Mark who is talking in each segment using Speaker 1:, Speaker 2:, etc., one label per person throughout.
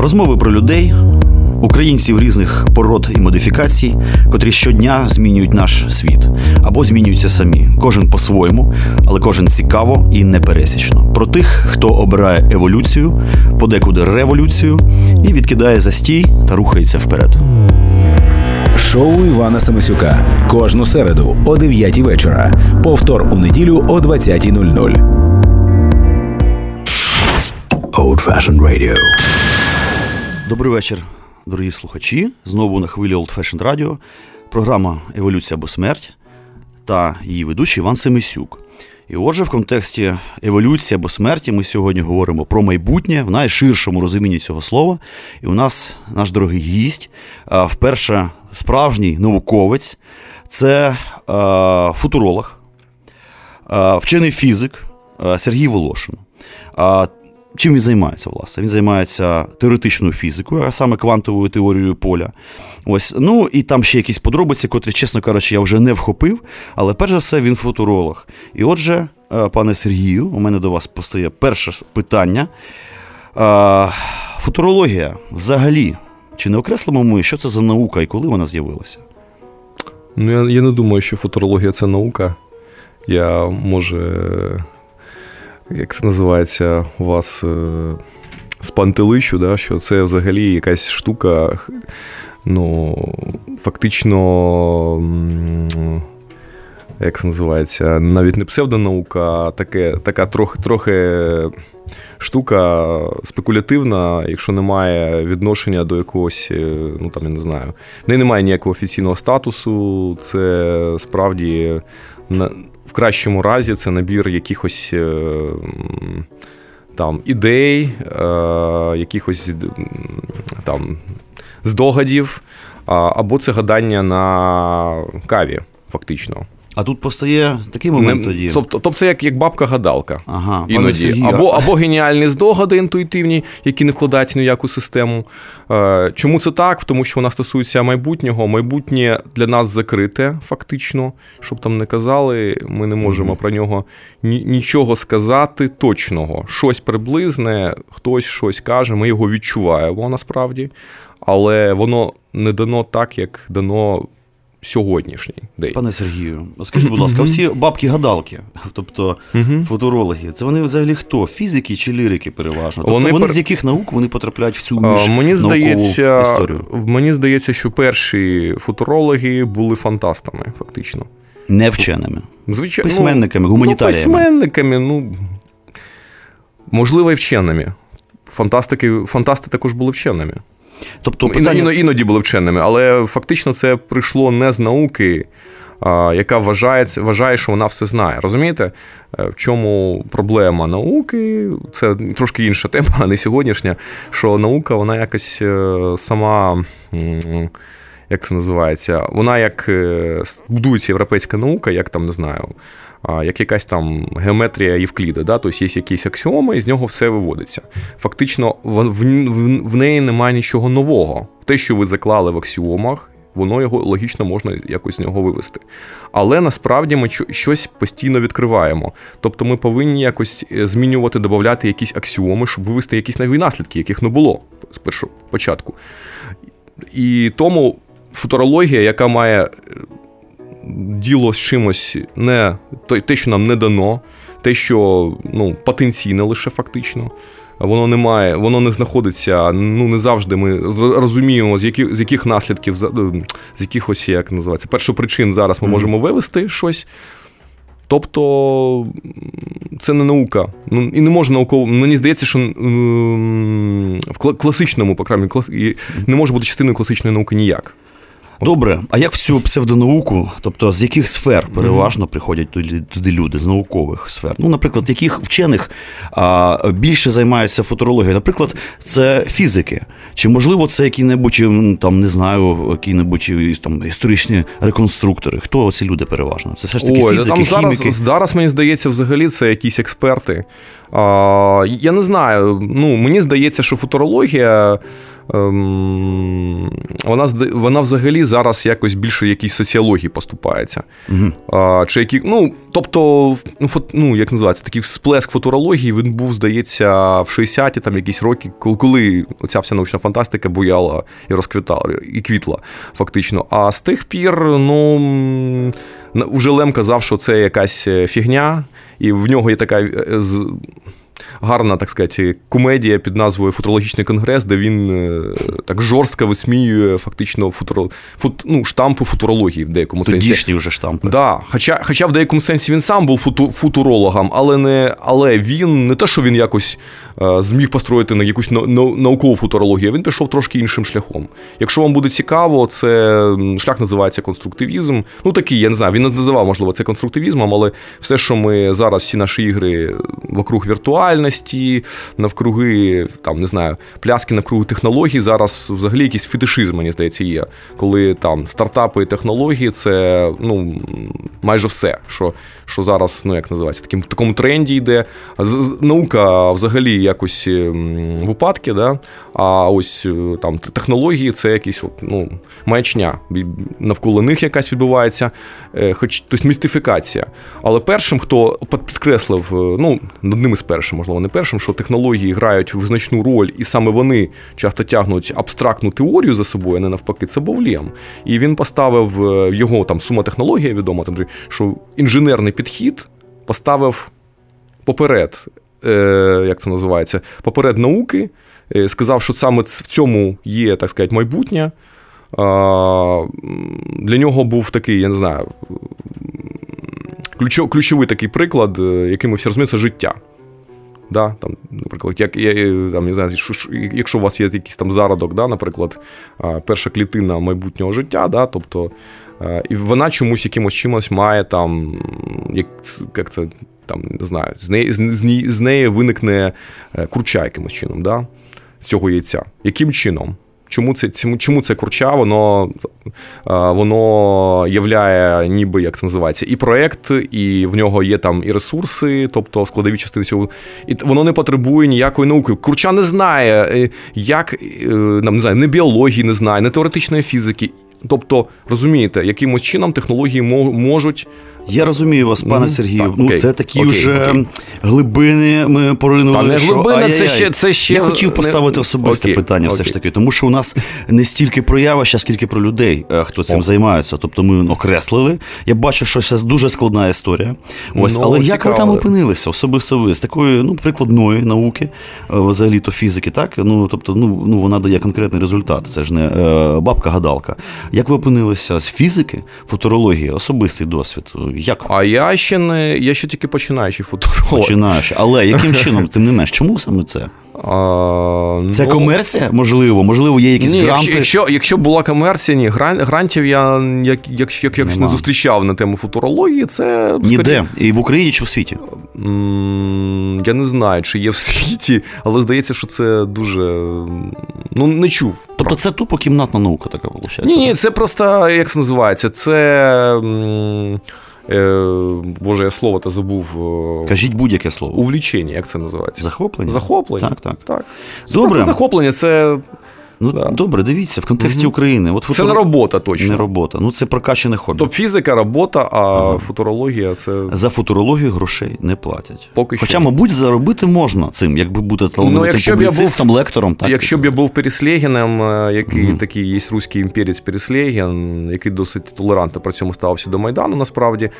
Speaker 1: Розмови про людей, українців різних пород і модифікацій, котрі щодня змінюють наш світ або змінюються самі. Кожен по-своєму, але кожен цікаво і непересічно. Про тих, хто обирає еволюцію, подекуди революцію і відкидає застій та рухається вперед.
Speaker 2: Шоу Івана Самисюка кожну середу о 9 вечора. Повтор у неділю о 20.00. Old Fashioned Radio.
Speaker 1: Добрий вечір, дорогі слухачі. Знову на хвилі Old Fashion Radio. Програма Еволюція або смерть та її ведучий Іван Семисюк. І отже, в контексті еволюції або смерті ми сьогодні говоримо про майбутнє в найширшому розумінні цього слова. І у нас наш дорогий гість, вперше справжній науковець, це футуролог, вчений фізик Сергій Волошин. Чим він займається, власне? Він займається теоретичною фізикою, а саме квантовою теорією поля. Ось, Ну і там ще якісь подробиці, котрі, чесно кажучи, я вже не вхопив. Але перш за все, він футуролог. І отже, е, пане Сергію, у мене до вас постає перше питання. Футурологія взагалі, чи не окреслимо ми, що це за наука і коли вона з'явилася?
Speaker 3: Ну, я, я не думаю, що футурологія це наука. Я може як це називається, у вас е, спантеличу, да, що це взагалі якась штука, ну, фактично. Як це називається, навіть не псевдонаука, а таке, така трохи трохи штука спекулятивна, якщо немає відношення до якогось, е, ну там я не знаю, в неї немає ніякого офіційного статусу, це справді в кращому разі це набір якихось е, там ідей, е, якихось там здогадів, або це гадання на каві, фактично.
Speaker 1: А тут постає такий момент тоді.
Speaker 3: Тобто, тобто це як як бабка-гадалка. Ага, іноді. Або або геніальні здогади інтуїтивні, які не вкладаються ні в яку систему. Е, чому це так? Тому що вона стосується майбутнього. Майбутнє для нас закрите, фактично. Щоб там не казали, ми не можемо mm-hmm. про нього нічого сказати точного. Щось приблизне, хтось щось каже, ми його відчуваємо насправді. Але воно не дано так, як дано сьогоднішній день.
Speaker 1: Пане Сергію, скажіть, будь ласка, всі бабки-гадалки, тобто футурологи, це вони взагалі хто? Фізики чи лірики переважно? Тобто вони, вони пер... з яких наук вони потрапляють в цю між мені здається, історію?
Speaker 3: Мені здається, що перші футурологи були фантастами, фактично.
Speaker 1: Не вченими. Звичайно, письменниками, ну, гуманітаріями.
Speaker 3: Ну, письменниками, ну можливо, і вченими. Фантастики, Фантасти також були вченими. Тобто питання... Іно, іноді були вченими, але фактично це прийшло не з науки, яка вважає, вважає, що вона все знає. Розумієте, е, в чому проблема науки? Це трошки інша тема, а не сьогоднішня. Що наука, вона якось е, сама. Як це називається? Вона як е, будується європейська наука, як там не знаю, як якась там геометрія Євкліда, да? тобто є якісь аксіоми, і з нього все виводиться. Фактично, в, в, в неї немає нічого нового. Те, що ви заклали в аксіомах, воно його логічно можна якось з нього вивести. Але насправді ми щось постійно відкриваємо. Тобто ми повинні якось е, змінювати, додати якісь аксіоми, щоб вивести якісь нові наслідки, яких не було з першого початку. І тому футурологія, яка має діло з чимось не те, що нам не дано, те, що ну, потенційне лише фактично. Воно не має, воно не знаходиться. Ну не завжди ми розуміємо, з яких з яких наслідків, з якихось як називається, першопричин зараз ми можемо вивести щось. Тобто це не наука. Ну і не може науково. Мені здається, що в класичному, по крайній, не може бути частиною класичної науки ніяк.
Speaker 1: Добре, а як всю псевдонауку, тобто з яких сфер переважно приходять туди люди, з наукових сфер? Ну, наприклад, яких вчених а, більше займаються футурологією? Наприклад, це фізики. Чи можливо це які-небудь там не знаю, які-небудь там історичні реконструктори? Хто ці люди переважно? Це все ж таки Ой, фізики,
Speaker 3: там зараз, зараз мені здається, взагалі це якісь експерти. Я не знаю. Ну, Мені здається, що футурологія. Ем, вона вона взагалі зараз якось більше якійсь соціології поступається. Угу. Чи які, ну, Тобто, ну, ну, як називається, такий всплеск футурології він був, здається, в 60-ті там якісь роки, коли оця вся научна фантастика буяла і розквітала, і квітла, фактично. А з тих пір, ну. Вже Лем казав, що це якась фігня, і в нього є така е, гарна, так сказати, комедія під назвою Футурологічний конгрес, де він е, так жорстко висміює фактично футуро... фут... ну, штампи футурології в деякому
Speaker 1: Тодішні сенсі. вже штампи.
Speaker 3: Да. Хоча хоча в деякому сенсі він сам був футу... футурологом, але не але він не те, що він якось е, зміг построїти на якусь наукову футурологію, він пішов трошки іншим шляхом. Якщо вам буде цікаво, це шлях називається конструктивізм. Ну такий, я не знаю, він не називав, можливо, це конструктивізмом, але все, що ми зараз, всі наші ігри вокруг віртуальності, реальності, навкруги там не знаю, пляски навкруги технологій. Зараз взагалі якийсь фетишизм, мені здається, є. Коли там стартапи і технології це ну майже все, що що зараз, ну як називається, таким в такому тренді йде. Наука взагалі якось ем, в упадки, да? а ось е, там технології це якісь ну, маячня. Навколо них якась відбувається, е, хоч тобто містифікація. Але першим, хто підкреслив, е, ну над ними з першим, можливо, не першим, що технології грають визначну роль, і саме вони часто тягнуть абстрактну теорію за собою, а не навпаки, це був Лєм. І він поставив його там сума технологія відома, там що інженерний підхід поставив поперед, е, як це називається, поперед науки, е, сказав, що саме в цьому є, так сказати, майбутнє. Для нього був такий, я не знаю, ключовий такий приклад, е, який ми всі розуміємо, це життя. Да, там, Наприклад, як, там, не знаю, якщо у вас є якийсь там зародок, да, наприклад, перша клітина майбутнього життя, да, тобто Е, і вона чомусь якимось чимось має там, як як це там, не знаю, з неї з, з неї виникне е, курча якимось чином, да? з цього яйця. Яким чином? Чому це чому це курча? Воно е, воно являє, ніби як це називається, і проект, і в нього є там і ресурси, тобто складові частини цього. І воно не потребує ніякої науки. Курча не знає, як нам не знаю, не біології не знає, не теоретичної фізики. Тобто, розумієте, якимось чином технології можуть.
Speaker 1: Я розумію вас, пане. Сергію. Так, ну, окей, це такі окей, вже окей. глибини ми поринули. Та
Speaker 3: не глибина, це ще це ще.
Speaker 1: Я хотів поставити не... особисте питання, все ж таки, тому що у нас не стільки про явища, скільки про людей, е, хто цим О. займається. Тобто ми окреслили. Я бачу, що це дуже складна історія. Ось, ну, але цікаво. як ви там опинилися? Особисто ви з такої ну, прикладної науки, е, взагалі то фізики, так? Ну, тобто, ну, ну вона дає конкретний результат. Це ж не е, бабка-гадалка. Як ви опинилися з фізики, футурології, особистий досвід? Як?
Speaker 3: А я ще не я ще тільки починаючий футуролог.
Speaker 1: Починаючи. Але яким чином, тим не менш, чому саме це? А, Це ну, комерція? Можливо, можливо, є якісь ні, гранти.
Speaker 3: Якщо якщо була комерція, ні, грантів я як, як, як, як не зустрічав на тему футурології, це
Speaker 1: ніде. І в Україні чи в світі?
Speaker 3: Я не знаю, чи є в світі, але здається, що це дуже ну не чув.
Speaker 1: Тобто правда. це тупо кімнатна наука, така виходить?
Speaker 3: Ні, ні, це просто як це називається? Це. Е, Боже, я слово то забув.
Speaker 1: Е, Кажіть будь-яке слово.
Speaker 3: Увлічення, як це називається?
Speaker 1: Захоплення.
Speaker 3: Захоплення.
Speaker 1: Так, так.
Speaker 3: так.
Speaker 1: Добре.
Speaker 3: захоплення це
Speaker 1: Ну да. добре, дивіться, в контексті угу. України. От
Speaker 3: футур... Це не робота точно.
Speaker 1: Не робота. Ну це прокачане хобі.
Speaker 3: Тобто фізика, робота, а ага. футурологія це.
Speaker 1: За футурологію грошей не платять.
Speaker 3: Поки
Speaker 1: Хоча, що. мабуть, заробити можна цим, якби бути талановитим ну, публіцистом, був... лектором. Так,
Speaker 3: Якщо б я був Переслегіним, е, який угу. такий є руський імперець Переслегін, який досить толерантно при цьому ставився до Майдану, насправді.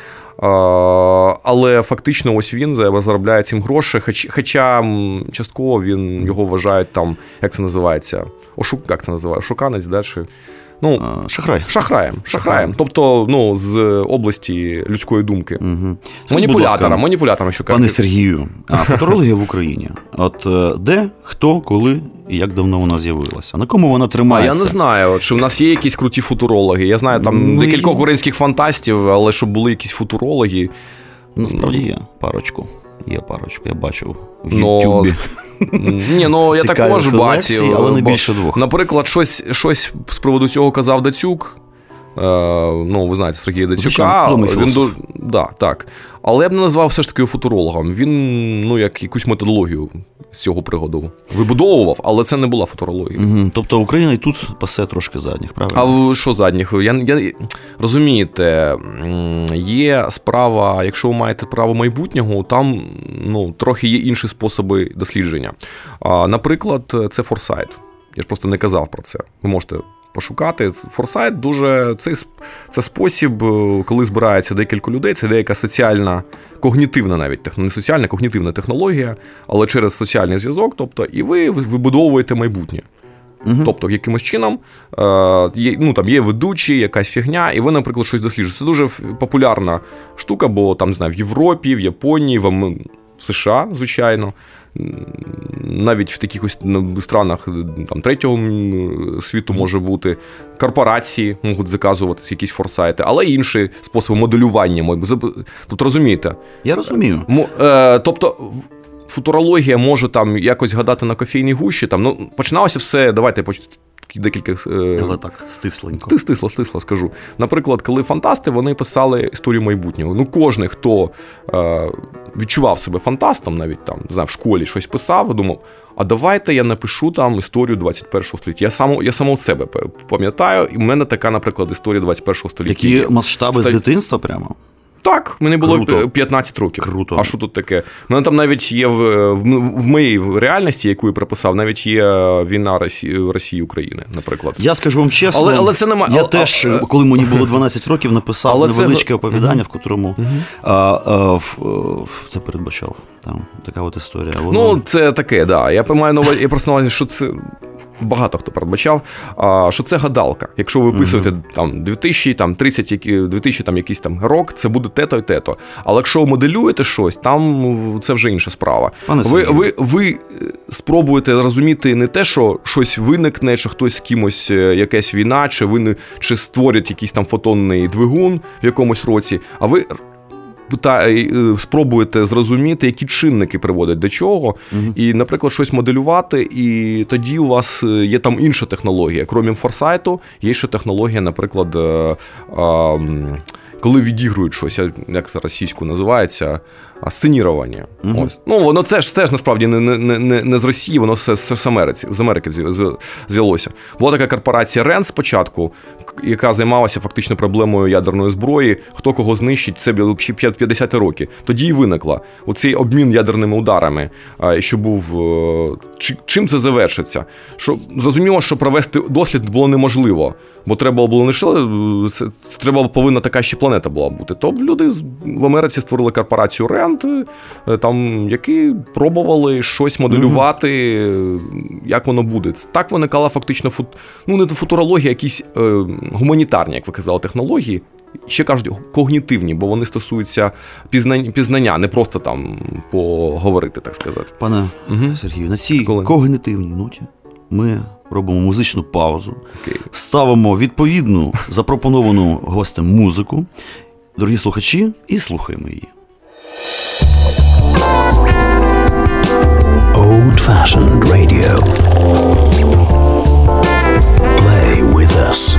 Speaker 3: Але фактично, ось він заробляє цим гроші, хоча частково він його вважають там, як це називається, ошук, як це називає, шуканець, далі. Ну,
Speaker 1: Шахрай.
Speaker 3: Шахраєм. Шахраєм. Тобто, ну, з області людської думки. Угу. Маніпулятора, маніпулятором що
Speaker 1: Пане Сергію, а футурологія в Україні. От е, де, хто, коли і як давно вона з'явилася? На кому вона тримається?
Speaker 3: А я не знаю, чи в нас є якісь круті футурологи. Я знаю там ну, декількох українських фантастів, але щоб були якісь футурологи.
Speaker 1: Насправді є парочку. Є парочку, я бачив в Ютубі.
Speaker 3: Ні, ну я також бачив.
Speaker 1: Але не більше двох.
Speaker 3: Наприклад, щось щось з приводу цього казав Дацюк. Ну, ви знаєте, Сергія Дацюка. Він дуже, да, так. Але я б не назвав все ж таки футурологом. Він ну, як якусь методологію з цього пригоду вибудовував, але це не була футурологія.
Speaker 1: Угу. Тобто Україна і тут пасе трошки задніх, правильно?
Speaker 3: А що задніх? Я, я, Розумієте, є справа, якщо ви маєте право майбутнього, там ну, трохи є інші способи дослідження. Наприклад, це форсайт. Я ж просто не казав про це. Ви можете пошукати. Форсайт дуже це, це спосіб, е, коли збирається декілька людей, це деяка соціальна, когнітивна навіть не соціальна, когнітивна технологія, але через соціальний зв'язок, тобто, і ви вибудовуєте майбутнє. Угу. Тобто, якимось чином е, є ну, там є ведучі, якась фігня, і ви, наприклад, щось досліджуєте. Це дуже популярна штука, бо там не знаю, в Європі, в Японії, в США, звичайно навіть в таких ось странах там, третього світу може бути. Корпорації можуть заказуватись, якісь форсайти, але інші способи моделювання. Тут розумієте?
Speaker 1: Я розумію.
Speaker 3: Е, тобто. Футурологія може там якось гадати на кофейній гущі. Там ну починалося все. Давайте декілька.
Speaker 1: Е, Але так, стисленько.
Speaker 3: Ти стисло, стисло скажу. Наприклад, коли фантасти вони писали історію майбутнього. Ну, кожен, хто е, відчував себе фантастом, навіть там не знаю, в школі щось писав, думав, а давайте я напишу там історію 21 століття. Я само, я само себе пам'ятаю, і в мене така, наприклад, історія 21 століття.
Speaker 1: Які масштаби Стать... з дитинства прямо?
Speaker 3: Так, мені було Круто. 15 років.
Speaker 1: Круто.
Speaker 3: А що тут таке? У мене там навіть є в в, в моїй реальності, яку я приписав, навіть є війна Росії Росії України, наприклад.
Speaker 1: Я скажу вам чесно, але, але це немає. Я а, теж, а, коли мені було 12 років, написав але невеличке це... оповідання, в котрому угу. а, а, в, це передбачав. Там така от історія.
Speaker 3: Воно... Ну, це таке, да. Я маю на увазі, я просто на увазі, що це багато хто передбачав, що це гадалка. Якщо ви виписуєте mm-hmm. там 2000, там 30, 2000 там якийсь там рок, це буде те-то і те-то. Але якщо ви моделюєте щось, там це вже інша справа. Пане ви, ви, ви е, спробуєте зрозуміти не те, що щось виникне, чи хтось з кимось е, якась війна, чи ви не, чи створять якийсь там фотонний двигун в якомусь році, а ви Е, спробуєте зрозуміти, які чинники приводять до чого, угу. і, наприклад, щось моделювати, і тоді у вас е, є там інша технологія. Крім форсайту, є ще технологія, наприклад. Е, коли відігрують щось, як це російську називається, сценірування. Mm-hmm. Ось. Ну, воно теж теж насправді не не, не, не з Росії, воно все з Америці, з Америки зв'ялося. Була така корпорація Рен спочатку, яка займалася фактично проблемою ядерної зброї, хто кого знищить, це було 50 роки. Тоді і виникла оцей обмін ядерними ударами, що був. Е, чим це завершиться? Що Зрозуміло, що провести дослід було неможливо, бо треба було не що, це треба повинна така ще планета була бути. То люди в Америці створили корпорацію Рент, е, там, які пробували щось моделювати, mm-hmm. як воно буде. Так виникала фактично фут... ну не футурологія, якісь е, гуманітарні, як ви казали, технології. Ще кажуть, когнітивні, бо вони стосуються пізнання, пізнання, не просто там поговорити, так сказати.
Speaker 1: Пане угу. Сергію, на цій Коли? когнітивній ноті ми робимо музичну паузу, okay. ставимо відповідну запропоновану гостем музику. Дорогі слухачі, і слухаємо її. Old fashioned radio. Play with us.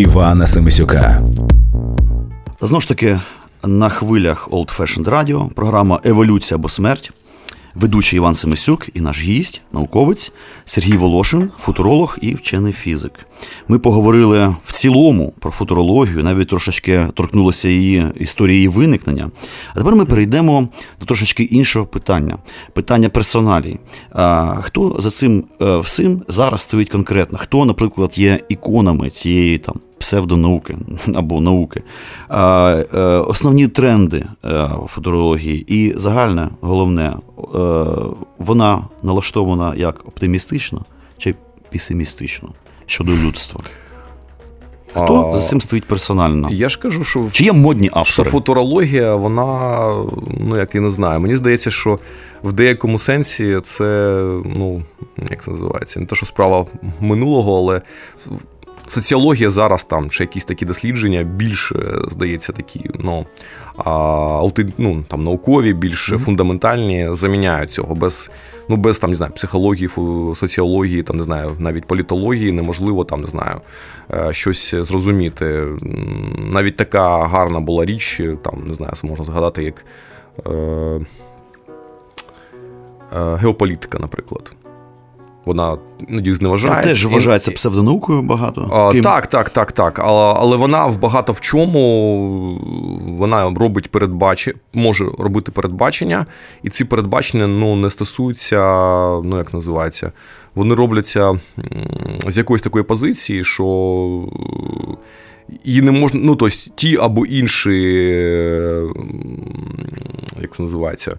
Speaker 2: Івана Семисюка.
Speaker 1: Знову ж таки, на хвилях Old Fashioned Radio, програма Еволюція або смерть ведучий Іван Семисюк і наш гість, науковець Сергій Волошин, футуролог і вчений фізик. Ми поговорили в цілому про футурологію, навіть трошечки торкнулися її історії виникнення. А тепер ми перейдемо до трошечки іншого питання питання персоналій. Хто за цим е, всім зараз стоїть конкретно? Хто, наприклад, є іконами цієї там? Псевдонауки або науки, е, основні тренди е, футурології і загальне головне, е, вона налаштована як оптимістично чи песимістично щодо людства. Хто за цим стоїть персонально?
Speaker 3: Я ж кажу, що
Speaker 1: Чи є модні автори?
Speaker 3: Що футурологія, вона, ну як і не знаю. Мені здається, що в деякому сенсі це, ну, як це називається, не те, що справа минулого, але соціологія зараз там чи якісь такі дослідження більш здається такі, ну алти, ну, там наукові, більш mm-hmm. фундаментальні заміняють цього. Без ну, без там не знаю, психології, соціології, там не знаю, навіть політології неможливо там не знаю е, щось зрозуміти. Навіть така гарна була річ, там не знаю, можна згадати як. Е, е, Геополітика, наприклад. Вона іноді зневажається.
Speaker 1: Теж вважається псевдонаукою багато.
Speaker 3: А, Ким? Так, так, так, так. Але, але вона в багато в чому вона робить передбачення, може робити передбачення, і ці передбачення ну, не стосуються, ну як називається, вони робляться з якоїсь такої позиції, що її не можна, ну тобто ті або інші, як це називається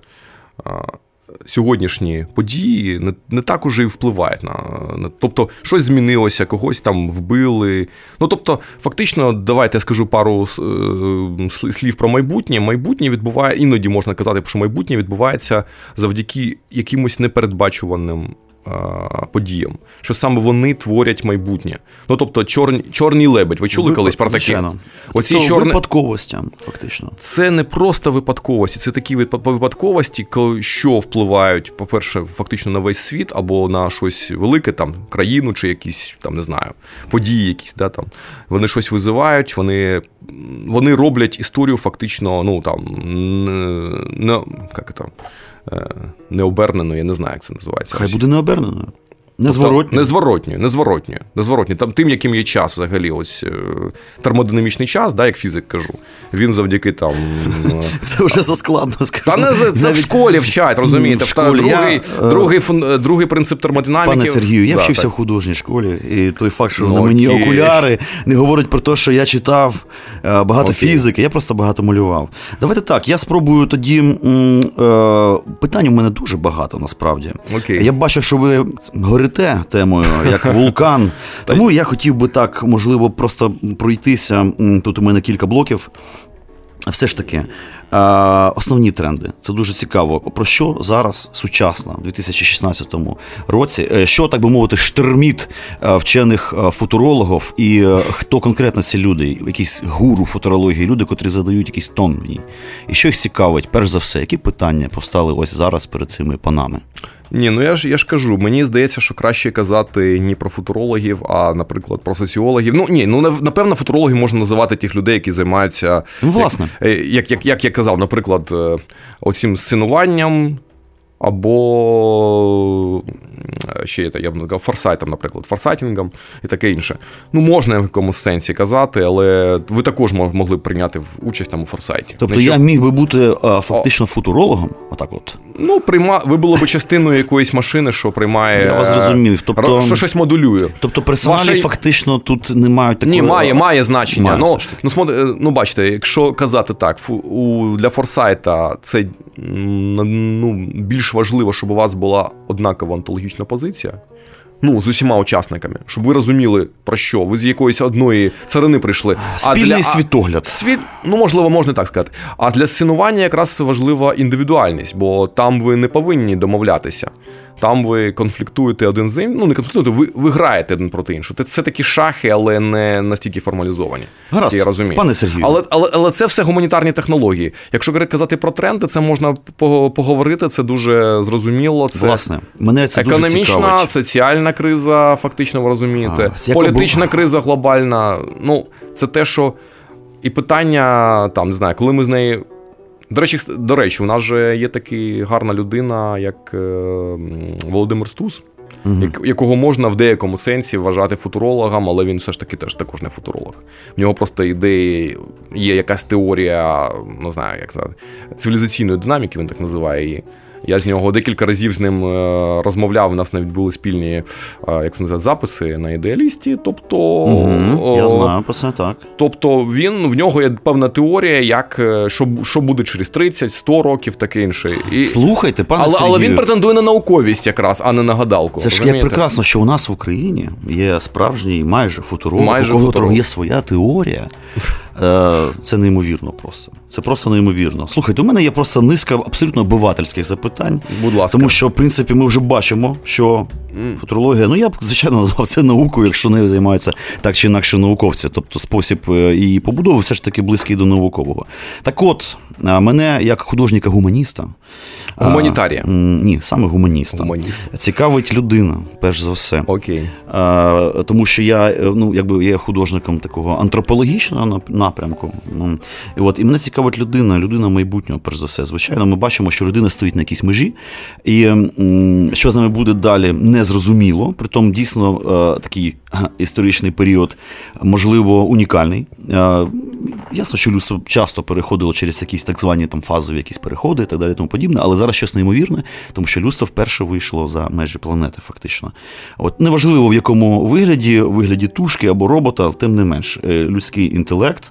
Speaker 3: сьогоднішні події не не так уже і впливають на, на. Тобто, щось змінилося, когось там вбили. Ну тобто, фактично, давайте я скажу пару е, слів про майбутнє. Майбутнє відбуває, іноді можна казати, що майбутнє відбувається завдяки якимось непередбачуваним подіям, що саме вони творять майбутнє. Ну тобто, чорні, чорний лебедь. Ви чули Випад... колись про таке?
Speaker 1: Оці це чорні... випадковостям, фактично.
Speaker 3: Це не просто випадковості, це такі випадковості, що впливають, по-перше, фактично на весь світ або на щось велике, там країну чи якісь там не знаю, події, якісь да там. Вони щось визивають, вони вони роблять історію фактично, ну там не, як це, Е, необерненою, я не знаю, як це називається.
Speaker 1: Хай буде необерненою. Незворотньо.
Speaker 3: Незворотньо, незворотньо, незворотньо. Там тим, яким є час, взагалі, ось е, термодинамічний час, да, як фізик кажу, він завдяки там.
Speaker 1: Е, це вже заскладно скажу.
Speaker 3: Та не це Навіть... в школі вчать, розумієте? В школі. Другий я... другий, другий принцип термодинаміки.
Speaker 1: Пане Сергію, я да, вчився так. в художній школі, і той факт, що ну, на мені окей. окуляри не говорить про те, що я читав багато окей. фізики, я просто багато малював. Давайте так, я спробую тоді. Питань у мене дуже багато насправді. Окей. Я бачу, що ви горите горите темою, як вулкан. Тому я хотів би так, можливо, просто пройтися. Тут у мене кілька блоків. Все ж таки, основні тренди це дуже цікаво. Про що зараз сучасно, в 2016 році, е, що так би мовити, шторміт е, вчених е, футурологів, і хто конкретно ці люди, якісь гуру футурології, люди, котрі задають якісь тон. І що їх цікавить, перш за все, які питання постали ось зараз перед цими панами?
Speaker 3: Ні, ну я ж я ж кажу, мені здається, що краще казати не про футурологів, а, наприклад, про соціологів. Ну ні, ну напевно, футурологів можна називати тих людей, які займаються
Speaker 1: ну, власне.
Speaker 3: Як, як, як я казав, наприклад, оцім оцим сценуванням, або ще я б назвав форсайтом, наприклад, форсайтінгом і таке інше. Ну, можна в якомусь сенсі казати, але ви також могли б прийняти участь там у форсайті.
Speaker 1: Тобто Нічого... я міг би бути а, фактично футурологом? Отак от.
Speaker 3: Ну, прийма... ви були б частиною якоїсь машини, що приймає.
Speaker 1: Я вас зрозумів. Тобто...
Speaker 3: Що щось модулює.
Speaker 1: Тобто персоналі Ваша... фактично тут не мають такого.
Speaker 3: Ні, має має значення. Має, ну, ну, смод... Е, ну, бачите, якщо казати так, у... для форсайта це ну, більш важливо, щоб у вас була однакова онтологічна позиція. Ну, з усіма учасниками, щоб ви розуміли, про що. Ви з якоїсь одної царини прийшли.
Speaker 1: Спільний а для, світогляд.
Speaker 3: Світ, ну, можливо, можна так сказати. А для сценування якраз важлива індивідуальність, бо там ви не повинні домовлятися. Там ви конфліктуєте один з іншим. Ну, не конфліктуєте, ви ви граєте один проти іншого. Це такі шахи, але не настільки формалізовані.
Speaker 1: Гаразд,
Speaker 3: я розумію.
Speaker 1: Пане Сергію.
Speaker 3: Але, але але, це все гуманітарні технології. Якщо казати про тренди, це можна поговорити, це дуже зрозуміло. Це
Speaker 1: Власне, мене це
Speaker 3: економічна,
Speaker 1: дуже
Speaker 3: соціальна соціальна криза, фактично ви розумієте, а, політична бу... криза глобальна. Ну, це те, що і питання там не знаю, коли ми з нею. До речі, до речі, у нас же є така гарна людина, як е, Володимир Стус, угу. якого можна в деякому сенсі вважати футурологом, але він все ж таки теж також не футуролог. В нього просто ідеї, є якась теорія, не знаю, як сказати, цивілізаційної динаміки, він так називає її. Я з нього декілька разів з ним е, розмовляв. У нас навіть були спільні е, як це називають, записи на ідеалісті. Тобто,
Speaker 1: угу, я знаю про це так.
Speaker 3: Тобто, він в нього є певна теорія, як е, що що буде через 30-100 років, таке інше.
Speaker 1: І... Слухайте, пане
Speaker 3: але,
Speaker 1: Сергію,
Speaker 3: але він претендує на науковість якраз, а не на гадалку.
Speaker 1: Це ж як прекрасно, що у нас в Україні є справжній майже футуролог, майже у кого футуролог. є своя теорія. Це неймовірно просто. Це просто неймовірно. Слухайте, у мене є просто низка абсолютно обивательських запитань.
Speaker 3: Будь ласка.
Speaker 1: Тому що, в принципі, ми вже бачимо, що футурологія, ну я б звичайно назвав це наукою, якщо нею займаються так чи інакше науковці. Тобто спосіб е, її побудови все ж таки близький до наукового. Так от, мене як художника-гуманіста.
Speaker 3: Гуманітарія.
Speaker 1: Ні, саме гуманіста.
Speaker 3: Гуманіст.
Speaker 1: Цікавить людина, перш за все.
Speaker 3: Окей.
Speaker 1: А, Тому що я е, ну, якби є художником такого антропологічного напрямку. Ну, і от, і мене цікавить людина, людина майбутнього, перш за все. Звичайно, ми бачимо, що людина стоїть на якійсь межі, і що з нами буде далі, не зрозуміло. Притом дійсно е, такий історичний період, можливо, унікальний. Е, ясно, що людство часто переходило через якісь так звані там фазові якісь переходи і так далі, тому подібне, але зараз щось неймовірне, тому що людство вперше вийшло за межі планети, фактично. От неважливо в якому вигляді, вигляді тушки або робота, тим не менш, е, людський інтелект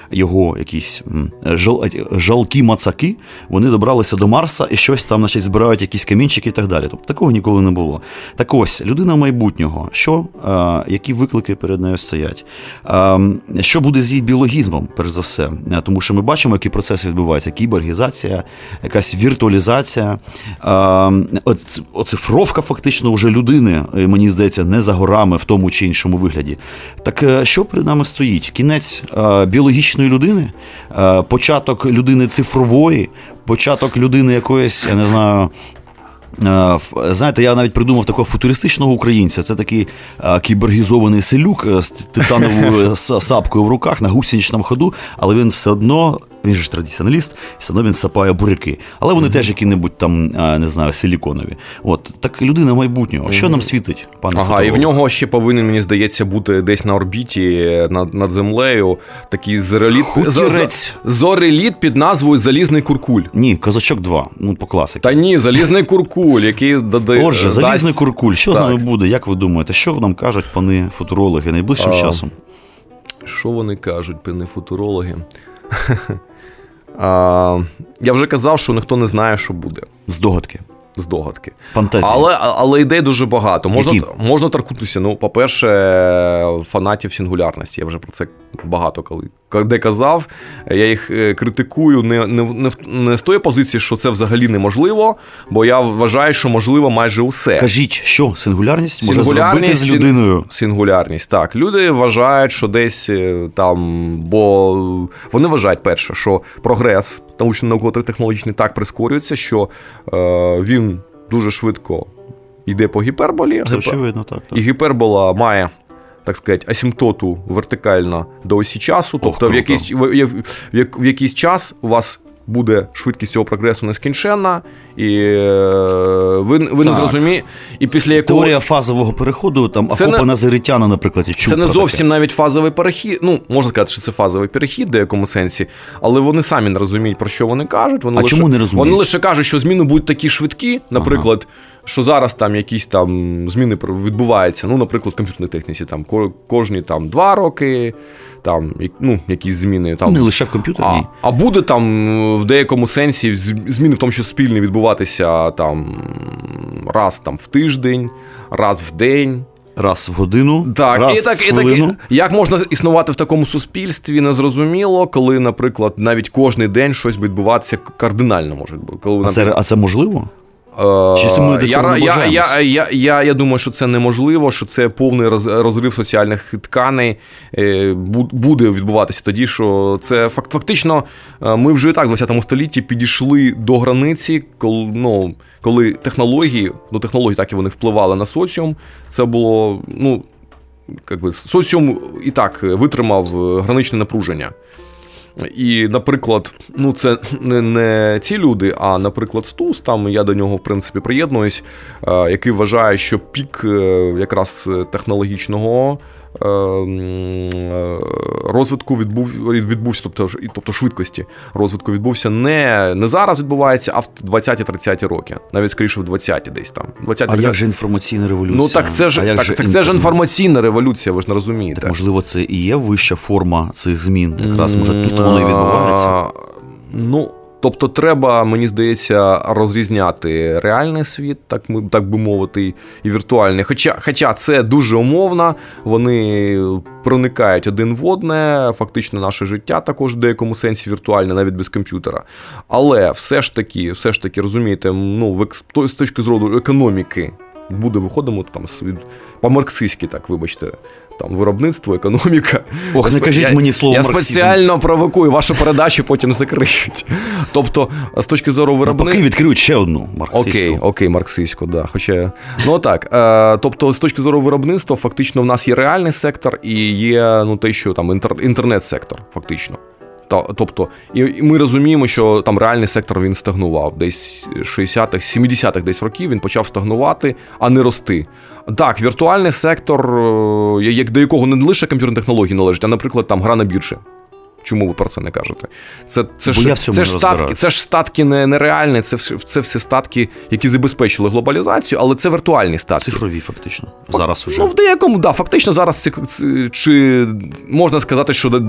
Speaker 1: його якісь жал, жалкі мацаки, вони добралися до Марса і щось там значить, збирають якісь камінчики і так далі. Тобто такого ніколи не було. Так ось, людина майбутнього, що, а, які виклики перед нею стоять? А, що буде з її біологізмом, перш за все? Тому що ми бачимо, які процеси відбуваються: кібергізація, якась віртуалізація, а, оцифровка фактично вже людини, е, мені здається, не за горами в тому чи іншому вигляді. Так е, що перед нами стоїть? Кінець біологічної фізичної людини, е, початок людини цифрової, початок людини якоїсь, я не знаю. Е, знаєте, я навіть придумав такого футуристичного українця. Це такий е, кібергізований селюк з титановою сапкою в руках на гусеничному ходу, але він все одно він же ж традиціоналіст, все одно він сапає буряки. Але вони mm-hmm. теж які-небудь там, не знаю, силіконові. От так людина майбутнього. Mm-hmm. Що нам світить, пане
Speaker 3: Ага, фотолог? і в нього ще повинен, мені здається, бути десь на орбіті над над землею такий зореліт зореліт під назвою Залізний Куркуль.
Speaker 1: Ні, Козачок 2, ну по класиці.
Speaker 3: Та ні, Залізний Куркуль, який додає.
Speaker 1: Отже, дасть... Залізний Куркуль. Що так. з нами буде? Як ви думаєте, що нам кажуть пани футурологи найближчим а, часом?
Speaker 3: Що вони кажуть, пани футурологи? А, Я вже казав, що ніхто не знає, що буде.
Speaker 1: Здогадки.
Speaker 3: Здогадки.
Speaker 1: Фантазії.
Speaker 3: Але але ідей дуже багато. Можна можна торкнутися. Ну, по-перше, фанатів сингулярності. Я вже про це багато коли де казав, я їх е, критикую не не, не, не з тої позиції, що це взагалі неможливо, бо я вважаю, що можливо майже усе.
Speaker 1: Кажіть, що сингулярність може зробити з людиною?
Speaker 3: Сингулярність, так. Люди вважають, що десь е, там, бо вони вважають перше, що прогрес научно-науково-технологічний так прискорюється, що е, він дуже швидко йде по гіперболі.
Speaker 1: Це очевидно, так, так.
Speaker 3: І гіпербола має так сказати, асімптоту вертикально до осі часу. Тобто, Ох, в, якийсь, в, в, в якийсь час у вас буде швидкість цього прогресу нескінченна, і е, ви ви не зрозумієте. І після якого...
Speaker 1: Теорія фазового переходу, там Акопа Назаритяна, наприклад, і
Speaker 3: Це не зовсім таке. навіть фазовий перехід. Ну, можна сказати, що це фазовий перехід в деякому сенсі, але вони самі не розуміють, про що вони кажуть. Вони
Speaker 1: а
Speaker 3: лише,
Speaker 1: чому не розуміють?
Speaker 3: Вони лише кажуть, що зміни будуть такі швидкі, наприклад. Ага що зараз там якісь там зміни відбуваються. Ну, наприклад, в комп'ютерній техніці там кожні там два роки, там ну, якісь зміни там.
Speaker 1: Не лише в комп'ютерній.
Speaker 3: А, а буде там в деякому сенсі зміни, в тому що спільні відбуватися там раз там в тиждень, раз в день.
Speaker 1: Раз в годину,
Speaker 3: так,
Speaker 1: раз
Speaker 3: і так,
Speaker 1: в. І так,
Speaker 3: як можна існувати в такому суспільстві, незрозуміло, коли, наприклад, навіть кожний день щось відбуватися кардинально може бути. Коли,
Speaker 1: а, це, а це можливо? Чи ми до цього
Speaker 3: я, я, я, я, я, я думаю, що це неможливо, що це повний розрив соціальних тканей буде відбуватися тоді, що це фактично ми вже і так в 20 столітті підійшли до границі, коли ну, коли технології, до технологій так і вони впливали на соціум. Це було, ну, якби соціум і так витримав граничне напруження. І, наприклад, ну це не не ці люди, а, наприклад, Стус, там я до нього, в принципі, приєднуюсь, який вважає, що пік е, якраз технологічного Е, е, розвитку відбув, відбувся, тобто тобто швидкості розвитку відбувся не не зараз відбувається, а в 20-30 роки, навіть скоріше в 20-ті десь там. 20
Speaker 1: А як же інформаційна революція?
Speaker 3: Ну так це ж так, же так, це ж інформаційна революція, ви ж не розумієте.
Speaker 1: Так, Можливо, це і є вища форма цих змін. Якраз може тут воно і відбувається.
Speaker 3: Ну. Тобто, треба, мені здається, розрізняти реальний світ, так ми так би мовити, і віртуальний. Хоча хоча це дуже умовно, вони проникають один в одне, фактично наше життя також в деякому сенсі віртуальне, навіть без комп'ютера. Але все ж таки, все ж таки, розумієте, ну, з точки зору економіки буде виходимо там по-марксистськи, так, вибачте там виробництво, економіка.
Speaker 1: Ох, не кажіть
Speaker 3: я,
Speaker 1: мені слово
Speaker 3: Я
Speaker 1: марксизм.
Speaker 3: спеціально провокую вашу передачу, потім закриють. Тобто, з точки зору виробництва...
Speaker 1: Поки відкриють ще одну марксистську.
Speaker 3: Окей, окей, марксистську, да. Хоча, ну так. Е, тобто, з точки зору виробництва, фактично, в нас є реальний сектор і є ну, те, що там інтер... інтернет-сектор, фактично. Тобто, і ми розуміємо, що там реальний сектор він стагнував. Десь 60-х, 70-х десь років він почав стагнувати, а не рости. Так, віртуальний сектор, е, як до якого не лише комп'ютерні технології належить, а, наприклад, там гра на біржі. Чому ви про це не кажете? Це це, ж, це ж статки це ж статки не, нереальні, це це всі статки, які забезпечили глобалізацію, але це віртуальні статки.
Speaker 1: Цифрові, фактично. Зараз уже.
Speaker 3: Ну, в деякому, да, фактично, зараз це, чи можна сказати, що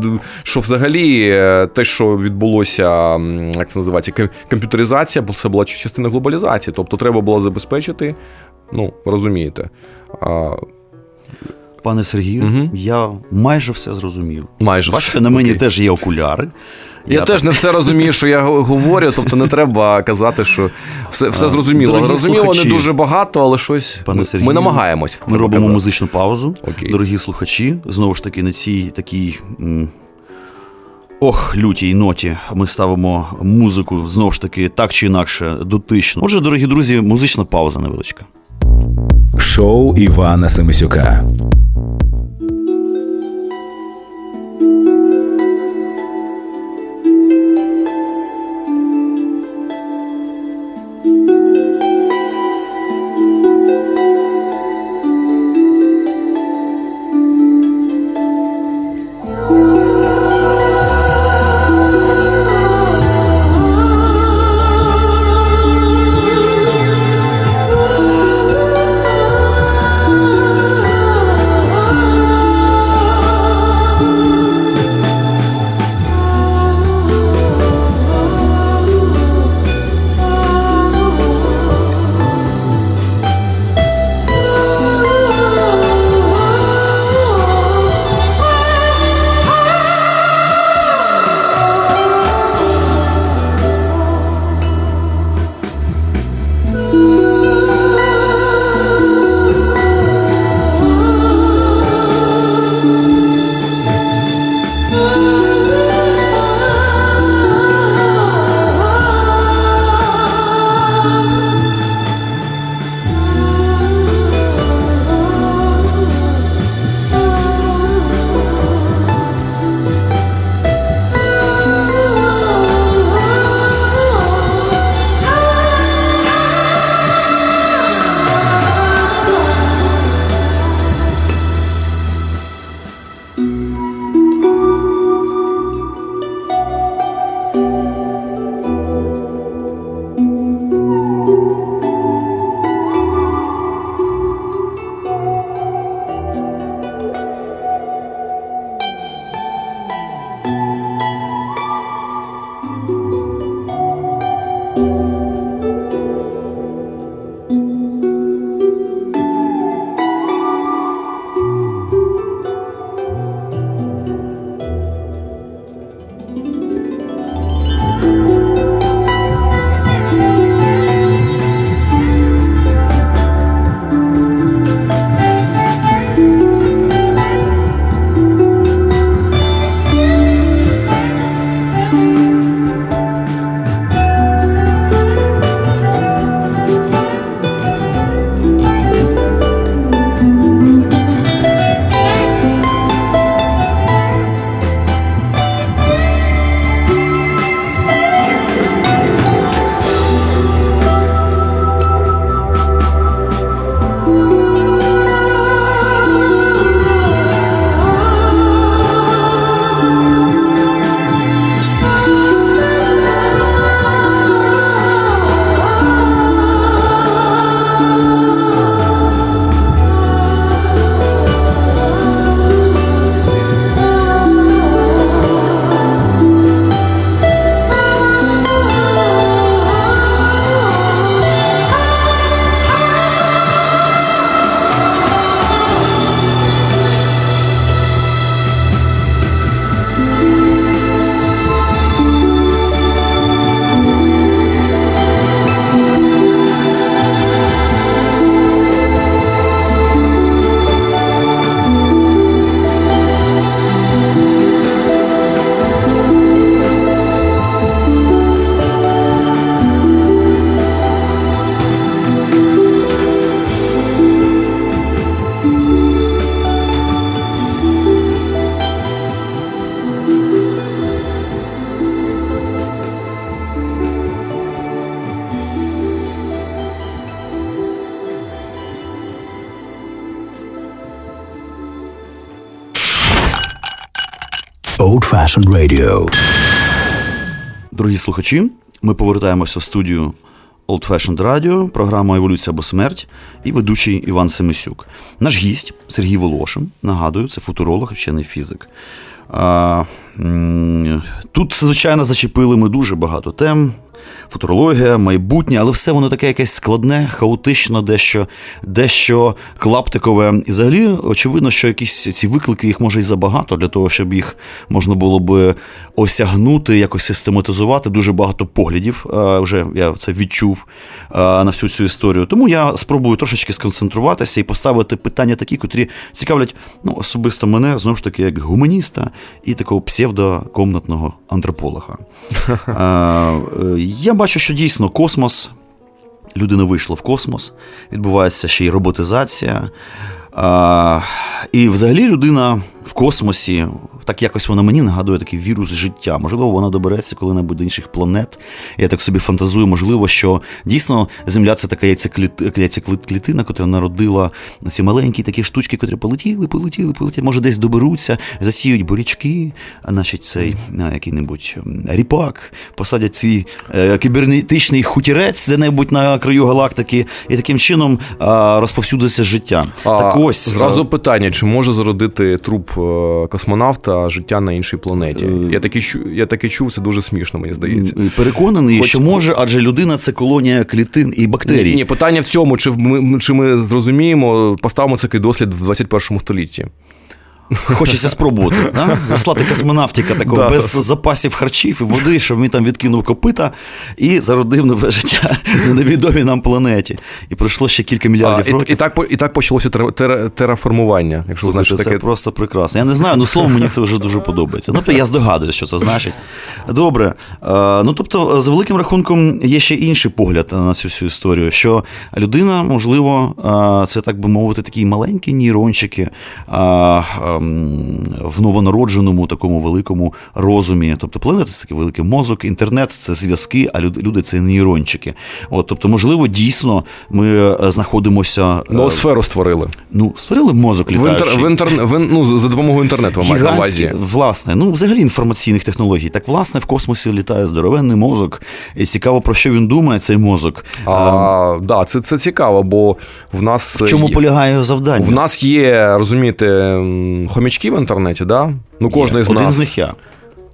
Speaker 3: що взагалі е, те, що відбулося, як це називається, комп'ютеризація, це була частина глобалізації. Тобто треба було забезпечити, ну, розумієте.
Speaker 1: Пане Сергію, угу. я майже все зрозумів.
Speaker 3: Майже
Speaker 1: Бачите, на мені okay. теж є окуляри.
Speaker 3: Я, я теж так... не все розумію, що я говорю, тобто не треба казати, що все все зрозуміло. Дорогі Розуміло слухачі, не дуже багато, але щось Пане Сергію, ми намагаємось.
Speaker 1: Ми робимо казати. музичну паузу. Окей. Дорогі слухачі, знову ж таки, на цій такій. Ох, лютій ноті ми ставимо музику знову ж таки так чи інакше дотично. Отже, дорогі друзі, музична пауза невеличка.
Speaker 2: Шоу Івана Семисюка. Ooh.
Speaker 1: Old Fashioned Radio. Дорогі слухачі. Ми повертаємося в студію Old Fashioned Radio, програма Еволюція або смерть і ведучий Іван Семисюк. Наш гість Сергій Волошин. Нагадую, це футуролог, вчений фізик. Тут, звичайно, зачепили ми дуже багато тем футурологія, майбутнє, але все воно таке якесь складне, хаотично, дещо дещо клаптикове. І взагалі, очевидно, що якісь ці виклики їх може і забагато для того, щоб їх можна було би осягнути, якось систематизувати. Дуже багато поглядів. Вже я це відчув на всю цю історію. Тому я спробую трошечки сконцентруватися і поставити питання такі, котрі цікавлять ну, особисто мене знову ж таки як гуманіста і такого псевдокомнатного антрополога. Я бачу, що дійсно космос, людина вийшла в космос, відбувається ще й роботизація. А, І взагалі людина в космосі так якось вона мені нагадує такий вірус життя. Можливо, вона добереться коли-небудь до інших планет. Я так собі фантазую, можливо, що дійсно Земля це така яйцеклітина, яка народила ці маленькі такі штучки, які полетіли, полетіли, полетіли. Може, десь доберуться, засіють бурячки, значить, цей який-небудь ріпак, посадять свій е, кібернетичний хутірець де-небудь на краю галактики, і таким чином розповсюдиться життя.
Speaker 3: А, так ось зразу питання: чи може зародити труп е, космонавта? життя на іншій планеті. Е, я таки я таки чув, це дуже смішно, мені здається.
Speaker 1: Переконаний, Хоч... що може, адже людина це колонія клітин і бактерій.
Speaker 3: Ні, ні питання в цьому, чи ми чи ми зрозуміємо, поставимо цей дослід в 21 столітті.
Speaker 1: Хочеться спробувати. Да? Заслати космонавтика такого без запасів харчів і води, щоб він там відкинув копита і зародив нове життя на невідомій нам планеті. І пройшло ще кілька мільярдів а, років.
Speaker 3: І, і так і так почалося тераформування, якщо ви знаєте,
Speaker 1: це таке... просто прекрасно. Я не знаю, ну слово мені це вже дуже подобається. Ну, я здогадуюся, що це значить. Добре. Ну тобто, за великим рахунком, є ще інший погляд на цю всю історію, що людина, можливо, це так би мовити, такі маленькі нейрончики в новонародженому такому великому розумі. Тобто планета це такий великий мозок, інтернет це зв'язки, а люди це нейрончики. От, Тобто, можливо, дійсно ми е, знаходимося.
Speaker 3: Е, Ноосферу створили.
Speaker 1: Ну, створили мозок літаючий.
Speaker 3: В інтер... в інтер... ну, За допомогою інтернету ви маєте на увазі.
Speaker 1: Власне, ну взагалі інформаційних технологій. Так, власне, в космосі літає здоровенний мозок. І цікаво, про що він думає, цей мозок.
Speaker 3: А, ем... да, Це це цікаво, бо в нас.
Speaker 1: В чому полягає завдання?
Speaker 3: В нас є, розумієте, хомячки в інтернеті, да? Ну, кожен з
Speaker 1: нас.
Speaker 3: Один
Speaker 1: з них я.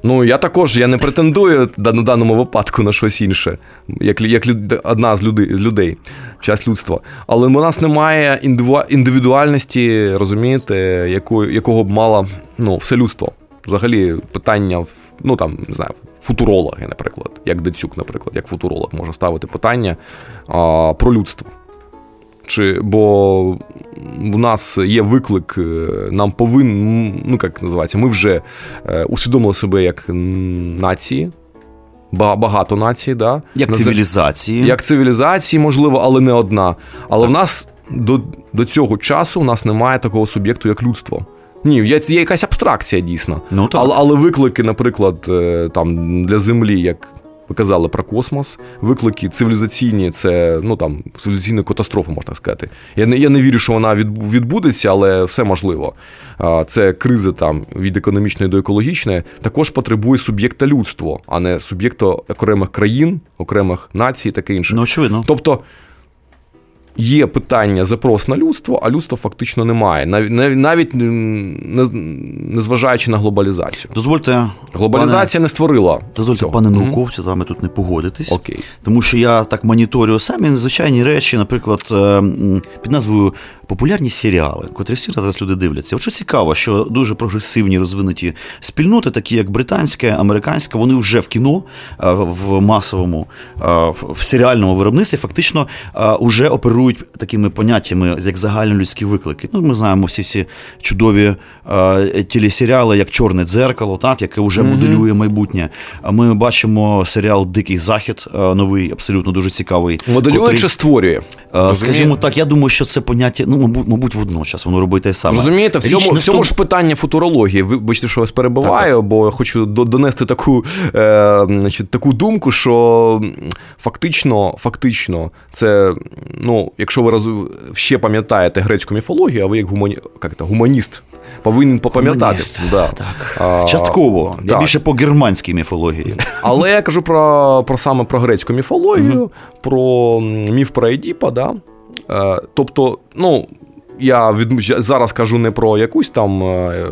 Speaker 3: Ну, я також я не претендую на даному випадку на щось інше, як як одна з людей, людей, часть людства. Але у нас немає індивідуальності, розумієте, яку, якого б мало ну, все людство. Взагалі, питання, ну там, не знаю, футурологи, наприклад, як Децюк, наприклад, як футуролог може ставити питання а, про людство. Чи, Бо в нас є виклик, е, нам повинен, ну як називається, ми вже е, усвідомили себе як нації. Багато націй, да?
Speaker 1: як цивілізації.
Speaker 3: Як цивілізації, можливо, але не одна. Але так. в нас до до цього часу у нас немає такого суб'єкту, як людство. Ні, є є якась абстракція дійсно. Ну, так. Але але виклики, наприклад, е, там для Землі, як ви казали про космос, виклики цивілізаційні, це ну там цивілізаційна катастрофа, можна сказати. Я не я не вірю, що вона відбудеться, але все можливо. Це кризи там від економічної до екологічної, також потребує суб'єкта людство, а не суб'єкта окремих країн, окремих націй, таке інше.
Speaker 1: Ну, очевидно.
Speaker 3: Тобто є питання запрос на людство, а людства фактично немає. Навіть незважаючи на глобалізацію.
Speaker 1: Дозвольте.
Speaker 3: Глобалізація пане, не створила.
Speaker 1: Дозвольте, цього. пане науковцю, з вами тут не погодитись.
Speaker 3: Окей.
Speaker 1: Тому що я так моніторю самі звичайні речі, наприклад, е, під назвою популярні серіали, котрі всі зараз люди дивляться. От що цікаво, що дуже прогресивні розвинуті спільноти, такі як британська, американська, вони вже в кіно е, в масовому в серіальному виробництві фактично вже оперують оперують такими поняттями, як загальнолюдські виклики. Ну, Ми знаємо всі ці чудові е, телесеріали, як Чорне дзеркало, так, яке вже mm-hmm. моделює майбутнє. Ми бачимо серіал Дикий Захід, е, новий, абсолютно дуже цікавий.
Speaker 3: Моделює котрий... чи створює?
Speaker 1: Розумієте? Скажімо так, я думаю, що це поняття, ну, мабуть, водночас воно робить те саме.
Speaker 3: Розумієте, в цьому, в цьому ж питання футурології. Вибачте, що вас перебуваю, так. бо я хочу донести таку е, значить, таку думку, що фактично, фактично, це, ну, якщо ви роз... ще пам'ятаєте грецьку міфологію, а ви як гумані... як це, гуманіст повинен попам'ятати.
Speaker 1: Да. Так. А, Частково. Я більше по германській міфології.
Speaker 3: Але я кажу про про саме про грецьку міфологію, угу. про міф про Едіпа. Да? Е, тобто, ну. Я від зараз кажу не про якусь там е,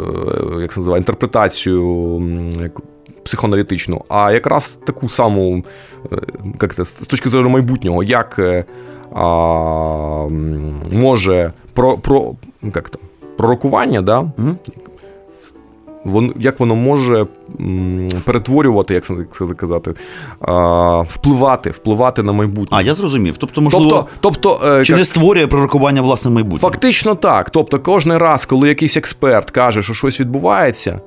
Speaker 3: як це називає, інтерпретацію психоаналітичну, а якраз таку саму е, як це, з точки зору майбутнього, як а, може про про як то, пророкування, да? Mm-hmm. Вон, як воно може перетворювати, як це казати, впливати впливати на майбутнє.
Speaker 1: А, я зрозумів. Тобто, можливо, тобто, тобто, е, чи як... не створює пророкування власне майбутнє?
Speaker 3: Фактично так. Тобто, кожен раз, коли якийсь експерт каже, що щось відбувається,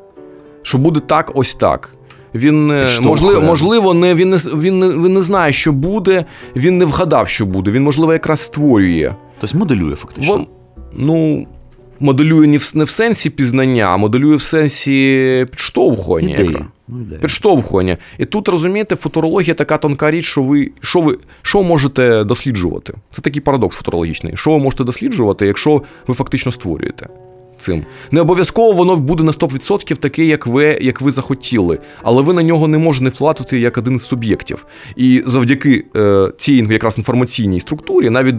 Speaker 3: що буде так, ось так. Він е, можливо, можливо, не він не він не він не знає, що буде. Він не вгадав, що буде. Він, можливо, якраз створює.
Speaker 1: Тобто моделює фактично. Вон,
Speaker 3: ну моделює не в, не в сенсі пізнання, а моделює в сенсі підштовхування.
Speaker 1: Ідеї.
Speaker 3: Ну, підштовхування. І тут розумієте, футурологія така тонка річ, що ви що ви що можете досліджувати. Це такий парадокс футурологічний. Що ви можете досліджувати, якщо ви фактично створюєте цим? Не обов'язково воно буде на 100% таке, як ви як ви захотіли, але ви на нього не можете вплатити як один з суб'єктів. І завдяки е, цій якраз інформаційній структурі, навіть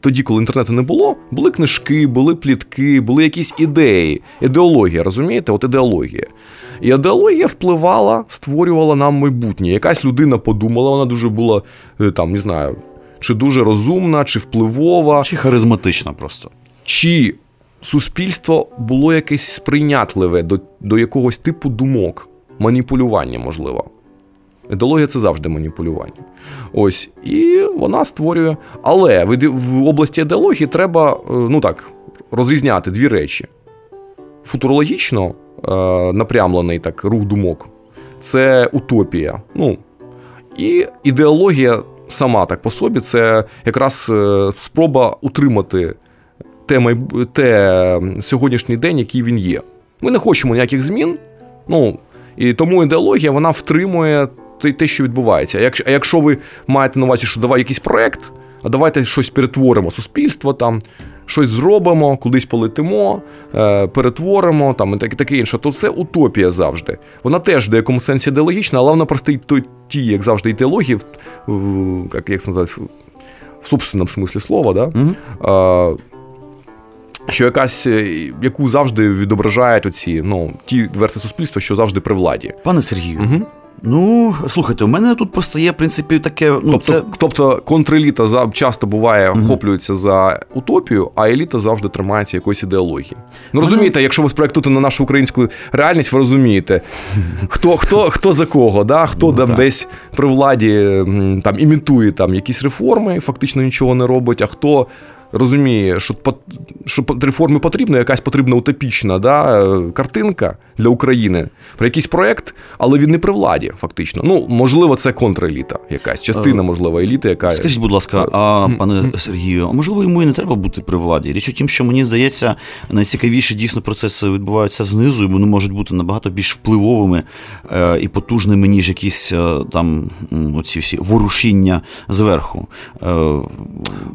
Speaker 3: тоді, коли інтернету не було, були книжки, були плітки, були якісь ідеї, ідеологія, розумієте? От ідеологія. І ідеологія впливала, створювала нам майбутнє. Якась людина подумала, вона дуже була е, там, не знаю, чи дуже розумна, чи впливова,
Speaker 1: чи харизматична просто.
Speaker 3: Чи суспільство було якесь сприйнятливе до, до якогось типу думок, маніпулювання, можливо. Ідеологія це завжди маніпулювання. Ось, і вона створює. Але в області ідеології треба, е, ну так, розрізняти дві речі. Футурологічно е, напрямлений так рух думок це утопія. Ну, І ідеологія сама так по собі це якраз е, спроба утримати те, те сьогоднішній день, який він є. Ми не хочемо ніяких змін. ну, І тому ідеологія вона втримує те, що відбувається. А якщо, а якщо ви маєте на увазі, що давай якийсь проект, а давайте щось перетворимо, суспільство там. Щось зробимо, кудись полетимо, е, перетворимо там і таке таке інше. То це утопія завжди. Вона теж в деякому сенсі ідеологічна, але вона просто ті, як завжди, ідеології, в, як, як це називається, в собственному смислі слова, да? Mm-hmm. що якась, е, яку завжди відображають оці ну, ті версії суспільства, що завжди при владі.
Speaker 1: Пане Сергію. Угу. Ну, слухайте, у мене тут постає, в принципі, таке. Ну,
Speaker 3: Тобто
Speaker 1: це...
Speaker 3: тобто контреліта часто буває, mm охоплюється за утопію, а еліта завжди тримається якоїсь ідеології. Ну розумієте, якщо ви спроектуєте на нашу українську реальність, ви розумієте, хто хто, хто за кого, да? хто ну, там десь при владі там імітує там якісь реформи, фактично нічого не робить, а хто розуміє, що що реформи потрібна, якась потрібна утопічна да, картинка для України про якийсь проект, але він не при владі, фактично. Ну, можливо, це контреліта, якась частина, е, можливо, еліти, яка.
Speaker 1: Скажіть, будь ласка, а пане Сергію, а можливо, йому і не треба бути при владі? Річ у тім, що мені здається, найцікавіші дійсно процеси відбуваються знизу, і вони можуть бути набагато більш впливовими е, і потужними, ніж якісь е, там оці всі ворушіння зверху.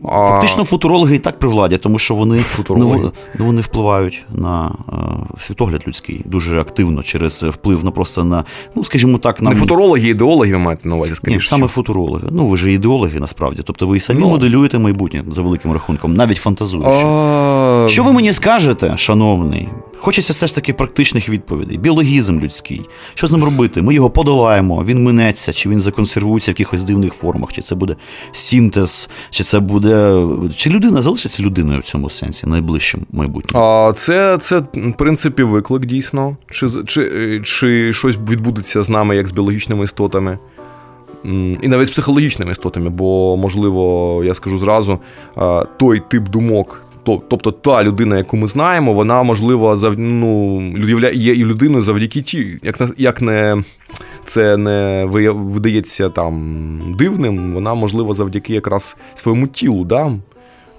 Speaker 1: Фактично, футурологи Футурологи і так при владі, тому що вони ну, ну, вони впливають на е, світогляд людський дуже активно через вплив на просто на, ну скажімо так, на
Speaker 3: не футурологи, ідеологи ви маєте на увазі, скажімо.
Speaker 1: Ні, саме футурологи. Ну ви ж ідеологи насправді. Тобто ви і самі ну. моделюєте майбутнє за великим рахунком, навіть фантазуючи. А... Що ви мені скажете, шановний? Хочеться все ж таки практичних відповідей. Біологізм людський. Що з ним робити? Ми його подолаємо, він минеться, чи він законсервується в якихось дивних формах, чи це буде синтез, чи це буде. Чи людина залишиться людиною в цьому сенсі, найближчим майбутньому?
Speaker 3: Це, це в принципі, виклик дійсно. Чи, чи, Чи щось відбудеться з нами, як з біологічними істотами? І навіть з психологічними істотами, бо, можливо, я скажу зразу, той тип думок, Тобто та людина, яку ми знаємо, вона можливо зав... ну, є і людиною завдяки ті, як як не це не видається там дивним, вона можлива завдяки якраз своєму тілу. Да?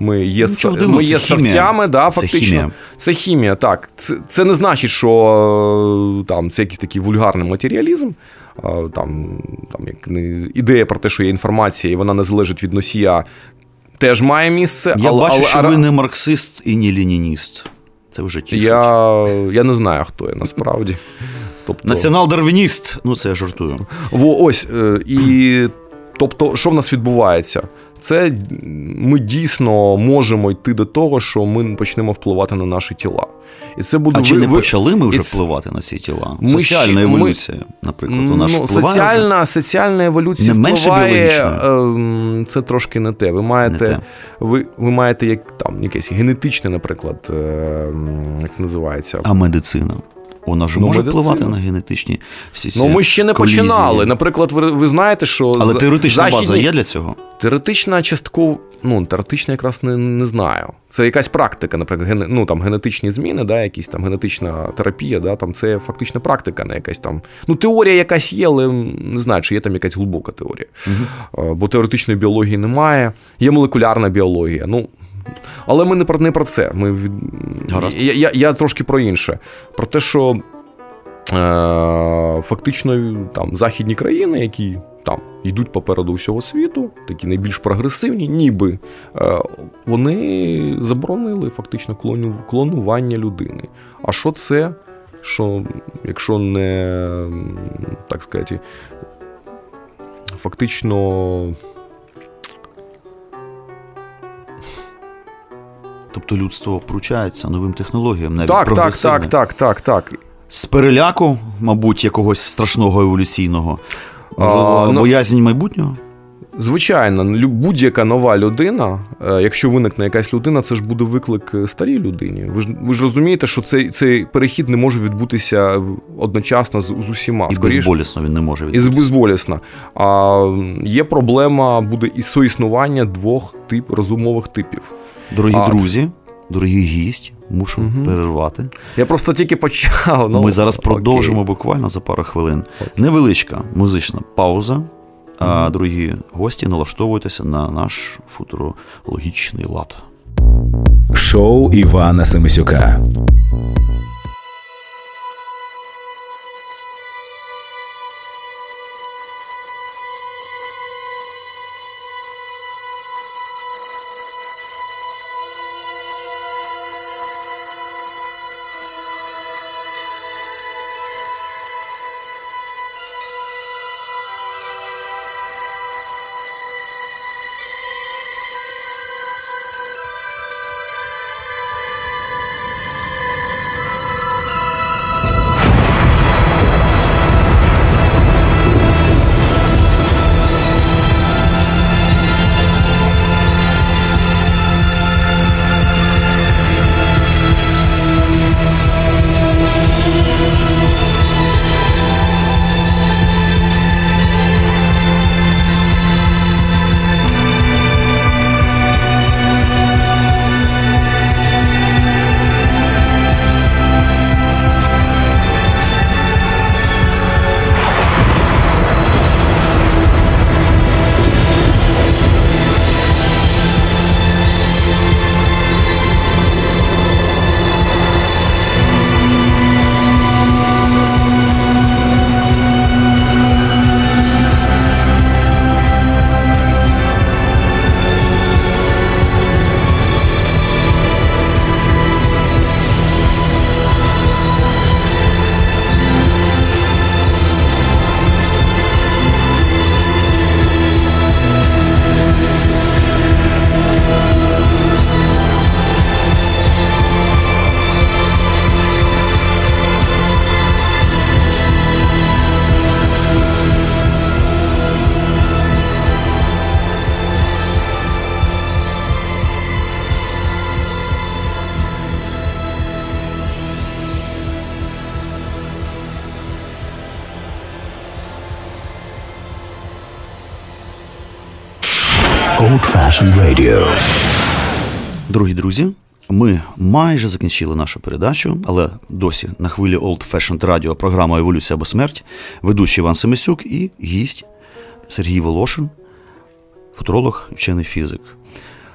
Speaker 3: Ми є
Speaker 1: ну, ми є
Speaker 3: савцями, да, фактично. Це хімія. Це хімія, так. Це це не значить, що там це якийсь такий вульгарний матеріалізм. Там там як не ідея про те, що є інформація, і вона не залежить від носія, теж має місце.
Speaker 1: Я але, бачу, але, що але... ви не марксист і не ленініст. Це вже тішить.
Speaker 3: Я я не знаю, хто я насправді.
Speaker 1: Тобто... Націонал-дарвініст, ну це я жартую.
Speaker 3: Во, Ось. Е, і тобто, що в нас відбувається? Це ми дійсно можемо йти до того, що ми почнемо впливати на наші тіла. І це буде
Speaker 1: А чи не почали ми вже це... впливати на ці тіла? Ми соціальна ще... еволюція, наприклад, у нас ну,
Speaker 3: соціальна вже? соціальна еволюція не впливає, ем, це трошки не те. Ви маєте не те. Ви, ви маєте як там якесь генетичне, наприклад, ем, як це називається?
Speaker 1: А медицина? Вона ж ну, може медицина. впливати на генетичні всі ці
Speaker 3: Ну ми ще не колізії. починали. Наприклад, ви ви знаєте, що
Speaker 1: але теоретична західні... база є для цього?
Speaker 3: Теоретична частково, ну теоретична якраз не не знаю. Це якась практика, наприклад, ген... ну, там генетичні зміни, да, якісь там генетична терапія, да, там це фактично практика, не якась там. Ну, теорія якась є, але не знаю, чи є там якась глибока теорія. Угу. Бо теоретичної біології немає, є молекулярна біологія. Ну, але ми не про не про це. Ми від...
Speaker 1: Гаразд.
Speaker 3: Я, я я, трошки про інше. Про те, що е, фактично там західні країни, які там йдуть попереду всього світу, такі найбільш прогресивні, ніби е, вони заборонили фактично клону, клонування людини. А що це? Що, якщо не так сказати, фактично.
Speaker 1: Тобто людство пручається новим технологіям, навіть
Speaker 3: так, так, так, так, так, так.
Speaker 1: З переляку, мабуть, якогось страшного еволюційного, можливо, а, ну, боязнь майбутнього.
Speaker 3: Звичайно, будь-яка нова людина, е, якщо виникне якась людина, це ж буде виклик е, старій людині. Ви ж ви ж розумієте, що цей цей перехід не може відбутися одночасно з, з усіма.
Speaker 1: І Скоріше, безболісно він не може
Speaker 3: відбутися. І безболісно. А є проблема буде і соіснування двох тип розумових типів.
Speaker 1: Дорогі а, друзі, дорогі гість, мушу угу. перервати.
Speaker 3: Я просто тільки почав. Ну,
Speaker 1: Ми зараз продовжимо окей. буквально за пару хвилин. Окей. Невеличка музична пауза. А дорогі гості, налаштовуйтеся на наш футурологічний лад.
Speaker 2: Шоу Івана Семисюка.
Speaker 1: Fashioned Radio. Дорогі друзі, ми майже закінчили нашу передачу, але досі на хвилі Old Fashioned Radio програма Еволюція або смерть, ведучий Іван Семисюк і гість Сергій Волошин, футуролог і вчений фізик.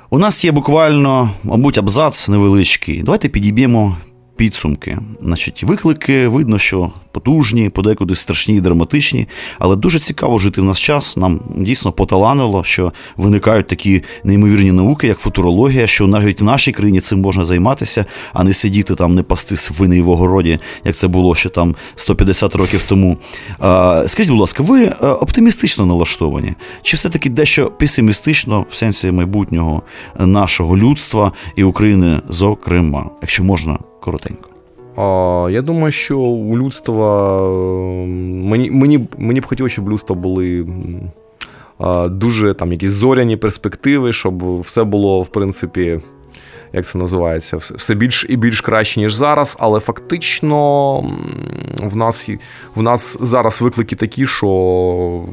Speaker 1: У нас є буквально, мабуть, абзац невеличкий. Давайте підіб'ємо підсумки. Значить, виклики видно, що потужні, подекуди страшні і драматичні, але дуже цікаво жити в нас час. Нам дійсно поталанило, що виникають такі неймовірні науки, як футурологія, що навіть в нашій країні цим можна займатися, а не сидіти там, не пасти свини в огороді, як це було ще там 150 років тому. Скажіть, будь ласка, ви е, оптимістично налаштовані? Чи все-таки дещо песимістично в сенсі майбутнього нашого людства і України, зокрема, якщо можна коротенько?
Speaker 3: Я думаю, що у людства ем, мені мені, мені б хотілося, щоб людства були дуже там якісь зоряні перспективи, щоб все було, в принципі, як це називається, все більш і більш краще, ніж зараз. Але фактично в нас в нас зараз виклики такі, що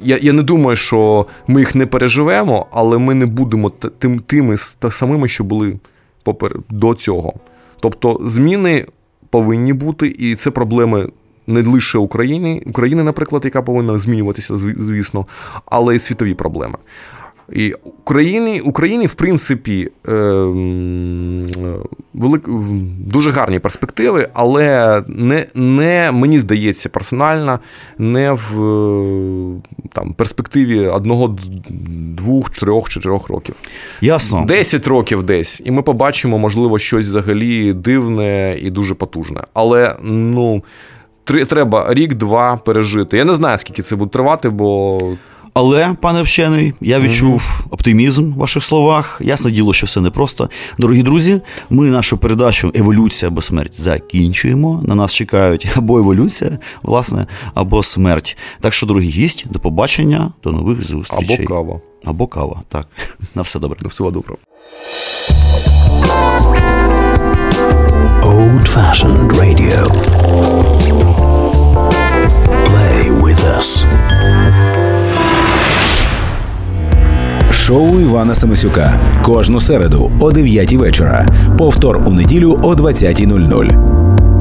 Speaker 3: я я не думаю, що ми їх не переживемо, але ми не будемо тим, тими самими, що були попер до цього. Тобто зміни повинні бути, і це проблеми не лише України, України, наприклад, яка повинна змінюватися, звісно, але й світові проблеми. І Україні, Україні, в принципі, е, велик, дуже гарні перспективи, але не, не, мені здається, персонально, не в там, перспективі одного, двох, трьох, чотирьох років.
Speaker 1: Ясно.
Speaker 3: Десять років десь. І ми побачимо, можливо, щось взагалі дивне і дуже потужне. Але ну, треба рік-два пережити. Я не знаю, скільки це буде тривати, бо.
Speaker 1: Але, пане вчений, я відчув оптимізм в ваших словах. Ясне діло, що все непросто. Дорогі друзі, ми нашу передачу Еволюція або смерть закінчуємо. На нас чекають або еволюція, власне, або смерть. Так що, дорогі гість, до побачення, до нових зустрічей.
Speaker 3: Або кава.
Speaker 1: Або кава. Так. На все добре.
Speaker 3: На всього доброго.
Speaker 2: Old Fashioned Radio. Play with us. Шоу Івана Самисюка кожну середу о 9 вечора. Повтор у неділю о 20.00.